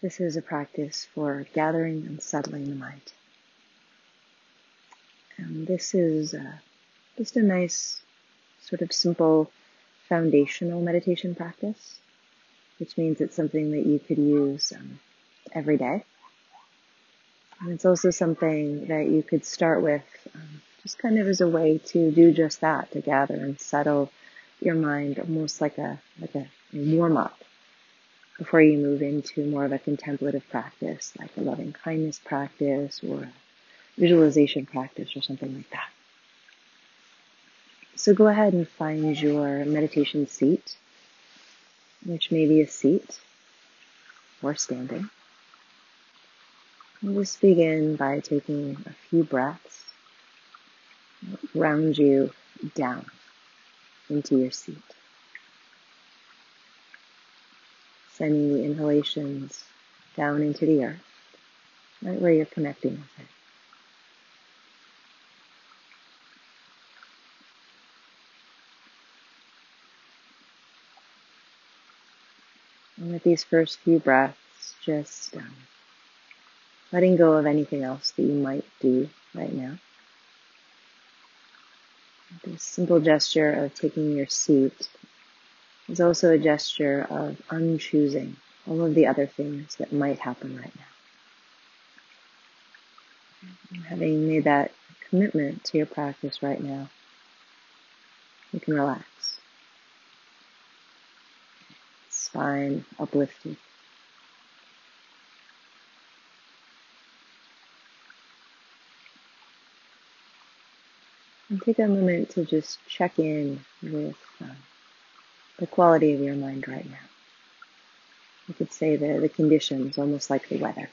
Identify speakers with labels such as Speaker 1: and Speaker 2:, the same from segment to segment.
Speaker 1: This is a practice for gathering and settling the mind. And this is uh, just a nice, sort of simple, foundational meditation practice, which means it's something that you could use um, every day. And it's also something that you could start with um, just kind of as a way to do just that, to gather and settle your mind almost like a, like a warm up before you move into more of a contemplative practice, like a loving kindness practice or a visualization practice or something like that. So go ahead and find your meditation seat, which may be a seat or standing. And just begin by taking a few breaths, round you down into your seat. Sending the inhalations down into the earth, right where you're connecting with it. And with these first few breaths, just um, letting go of anything else that you might do right now. This simple gesture of taking your seat is also a gesture of unchoosing all of the other things that might happen right now. Having made that commitment to your practice right now, you can relax. Spine uplifted. And take a moment to just check in with um, the quality of your mind right now. You could say the, the conditions, almost like the weather.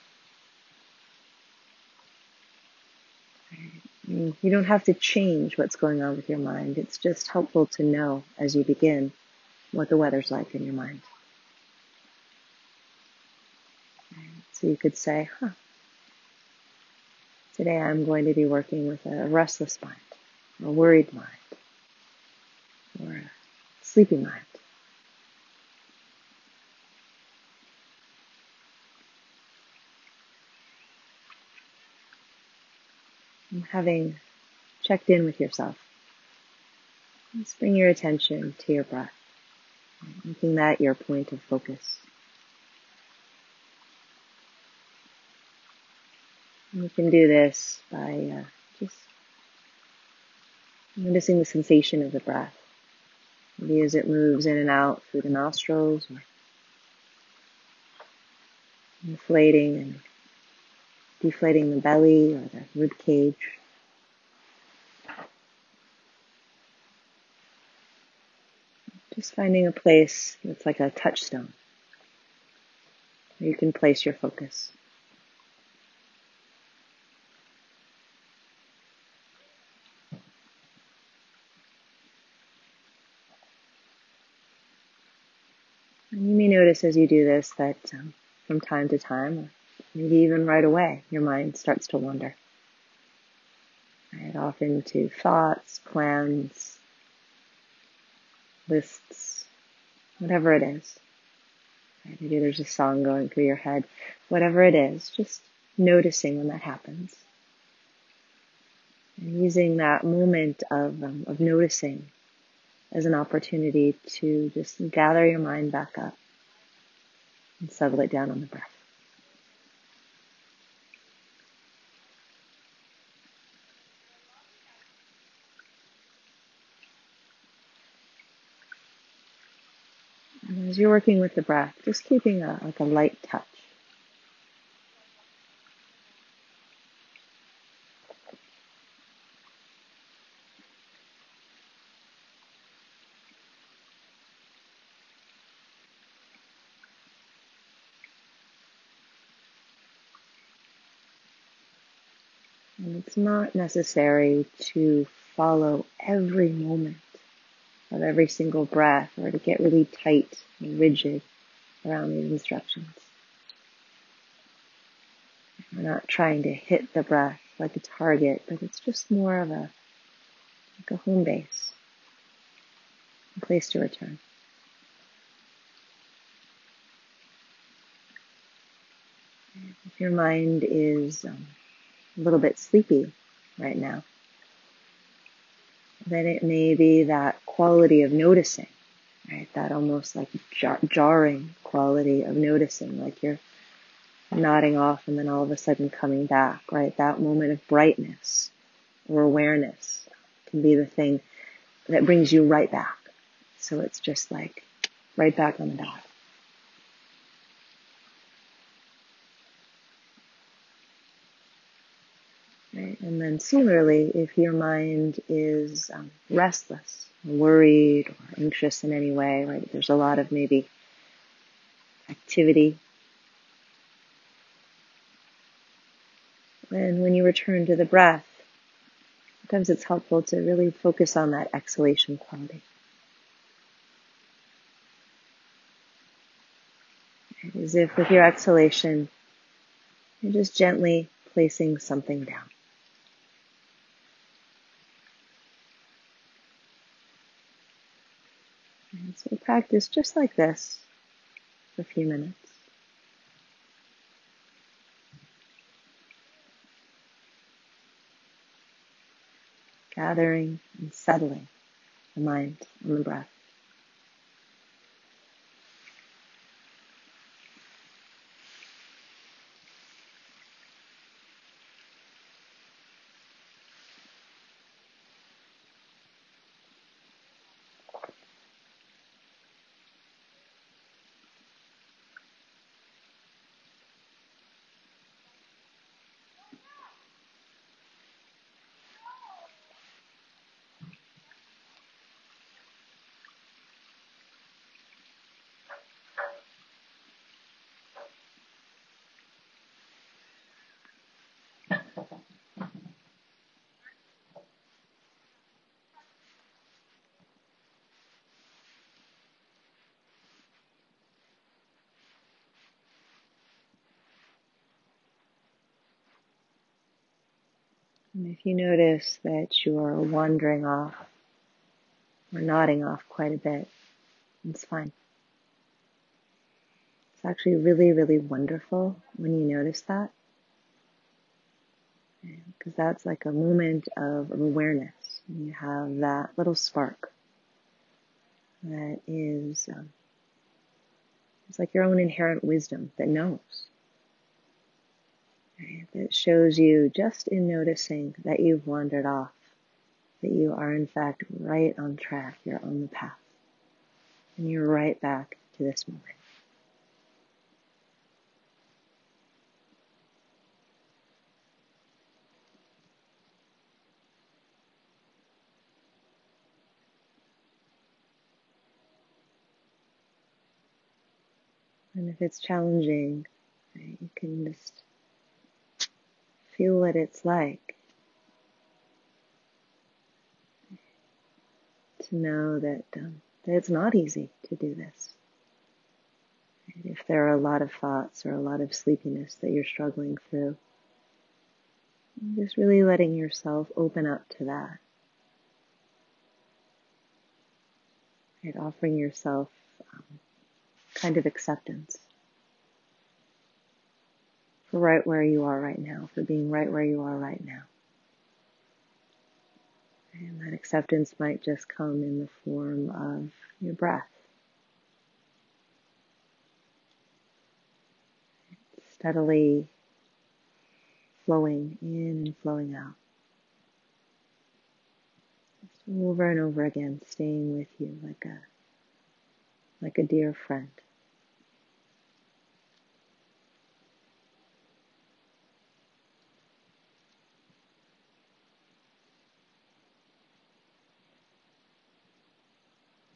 Speaker 1: You don't have to change what's going on with your mind. It's just helpful to know as you begin what the weather's like in your mind. So you could say, huh, today I'm going to be working with a restless mind, a worried mind, or a sleepy mind. Having checked in with yourself. Let's bring your attention to your breath, making that your point of focus. And you can do this by uh, just noticing the sensation of the breath. Maybe as it moves in and out through the nostrils or inflating and deflating the belly or the rib cage. Just finding a place that's like a touchstone where you can place your focus. And you may notice as you do this that um, from time to time, maybe even right away, your mind starts to wander. Right, off into thoughts, plans, lists, whatever it is. Right, maybe there's a song going through your head. Whatever it is, just noticing when that happens. And using that moment of, um, of noticing as an opportunity to just gather your mind back up and settle it down on the breath. As you're working with the breath, just keeping a, like a light touch. And it's not necessary to follow every moment of every single breath or to get really tight and rigid around these instructions. We're not trying to hit the breath like a target, but it's just more of a, like a home base, a place to return. If your mind is um, a little bit sleepy right now, then it may be that quality of noticing, right? That almost like jar- jarring quality of noticing, like you're nodding off and then all of a sudden coming back, right? That moment of brightness or awareness can be the thing that brings you right back. So it's just like right back on the dot. Right? And then similarly, if your mind is um, restless, worried, or anxious in any way, right? There's a lot of maybe activity. And when you return to the breath, sometimes it's helpful to really focus on that exhalation quality. As if with your exhalation, you're just gently placing something down. So practice just like this for a few minutes. Gathering and settling the mind and the breath. And if you notice that you're wandering off or nodding off quite a bit, it's fine. It's actually really, really wonderful when you notice that. Because that's like a moment of awareness. You have that little spark that is, um, it's like your own inherent wisdom that knows. Right? That shows you just in noticing that you've wandered off, that you are in fact right on track, you're on the path, and you're right back to this moment. And if it's challenging, you can just Feel what it's like to know that, um, that it's not easy to do this. If there are a lot of thoughts or a lot of sleepiness that you're struggling through, just really letting yourself open up to that. Right, offering yourself um, kind of acceptance right where you are right now, for being right where you are right now. And that acceptance might just come in the form of your breath. Steadily flowing in and flowing out. Just over and over again, staying with you like a like a dear friend.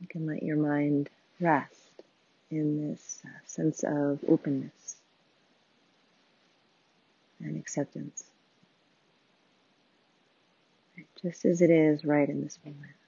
Speaker 1: Can let your mind rest in this uh, sense of openness and acceptance. Just as it is right in this moment.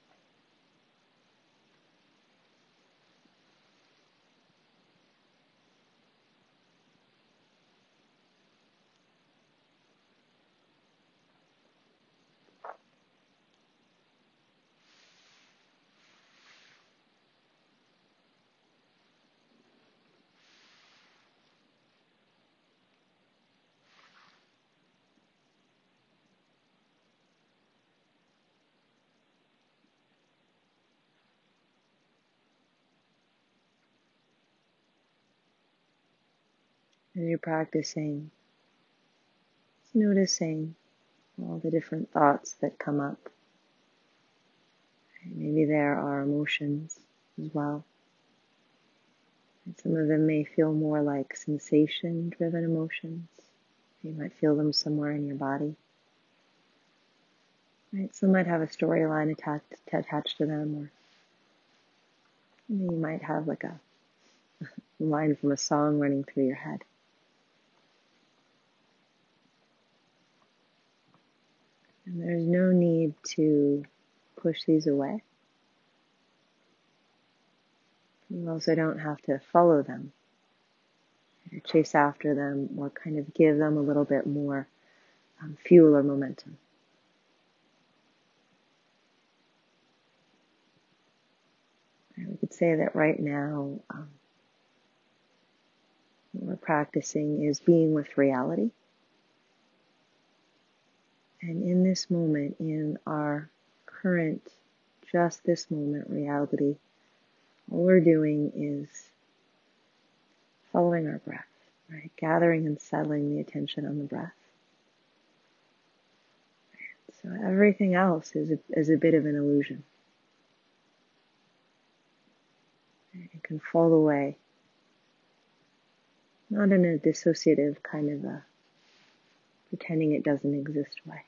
Speaker 1: As you're practicing, noticing all the different thoughts that come up. Maybe there are emotions as well. And some of them may feel more like sensation driven emotions. You might feel them somewhere in your body. Right? Some might have a storyline attached, attached to them, or you might have like a line from a song running through your head. And there's no need to push these away. You also don't have to follow them or chase after them or kind of give them a little bit more um, fuel or momentum. we could say that right now, um, what we're practicing is being with reality. And in this moment, in our current, just this moment reality, all we're doing is following our breath, right? Gathering and settling the attention on the breath. So everything else is a, is a bit of an illusion. It can fall away. Not in a dissociative kind of a pretending it doesn't exist way.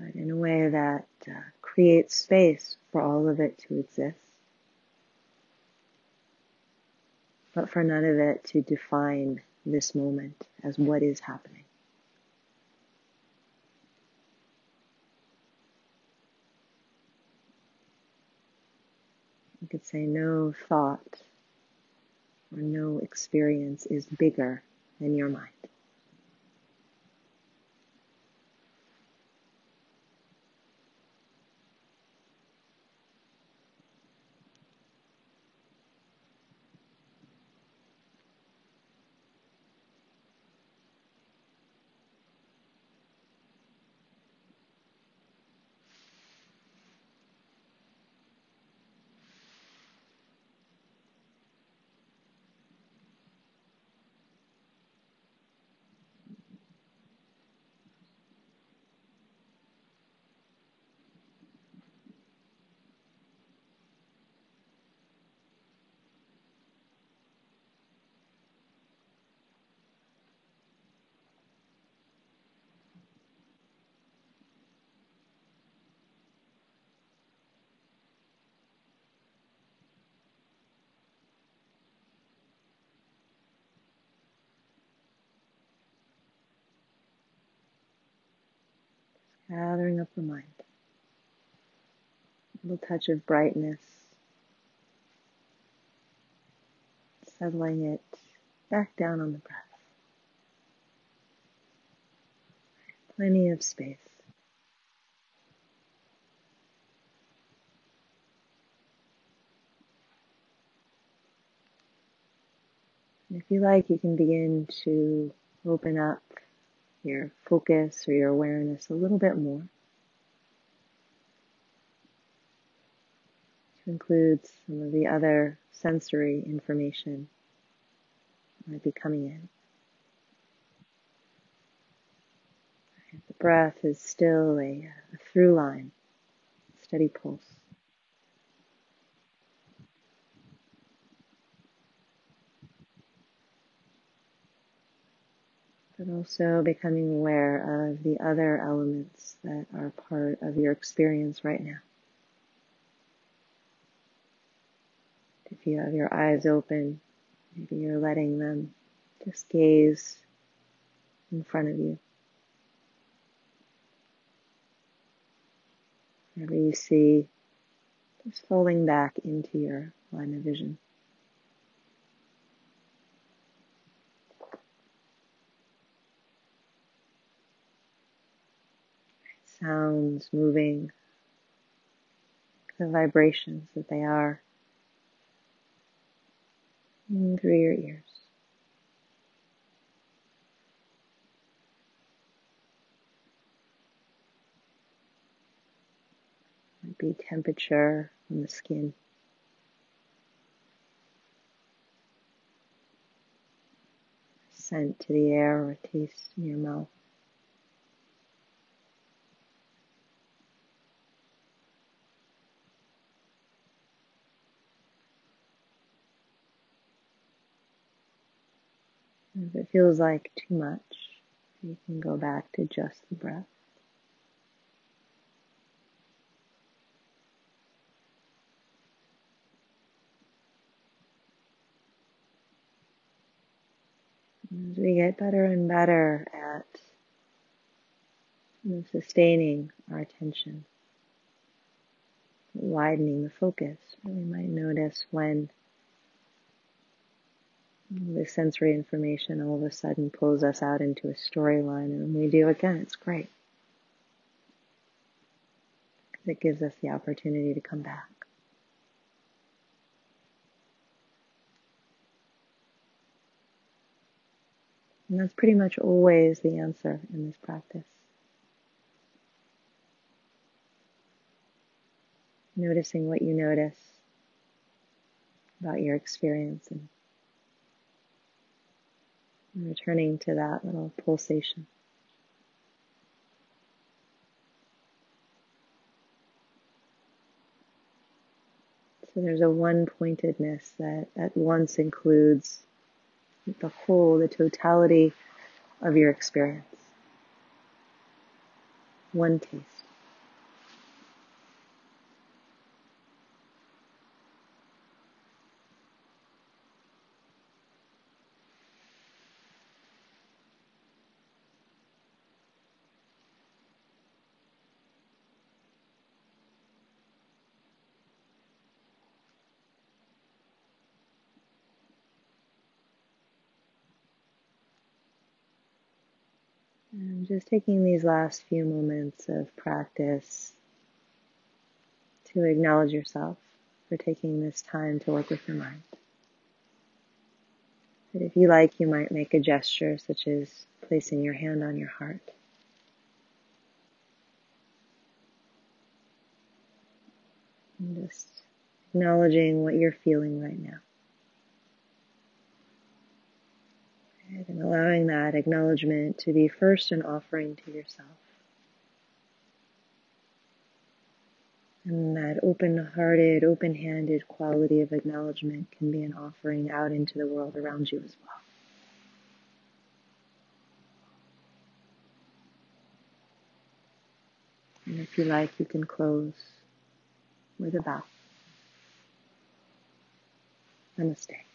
Speaker 1: But in a way that uh, creates space for all of it to exist. But for none of it to define this moment as what is happening. You could say no thought or no experience is bigger than your mind. Gathering up the mind. A little touch of brightness, settling it back down on the breath. Plenty of space. If you like, you can begin to open up your focus or your awareness a little bit more. To include some of the other sensory information that might be coming in. The breath is still a, a through line, steady pulse. But also becoming aware of the other elements that are part of your experience right now. If you have your eyes open, maybe you're letting them just gaze in front of you. Whatever you see, just folding back into your line of vision. Sounds moving, the vibrations that they are through your ears. Might be temperature on the skin. Scent to the air or taste in your mouth. If it feels like too much, you can go back to just the breath. As we get better and better at sustaining our attention, widening the focus, we might notice when the sensory information all of a sudden pulls us out into a storyline, and we do again, it's great. It gives us the opportunity to come back. And that's pretty much always the answer in this practice. Noticing what you notice about your experience and and returning to that little pulsation. So there's a one pointedness that at once includes the whole, the totality of your experience. One taste. And just taking these last few moments of practice to acknowledge yourself for taking this time to work with your mind. But if you like, you might make a gesture such as placing your hand on your heart. And just acknowledging what you're feeling right now. And allowing that acknowledgement to be first an offering to yourself. And that open hearted, open handed quality of acknowledgement can be an offering out into the world around you as well. And if you like, you can close with a bow. Namaste.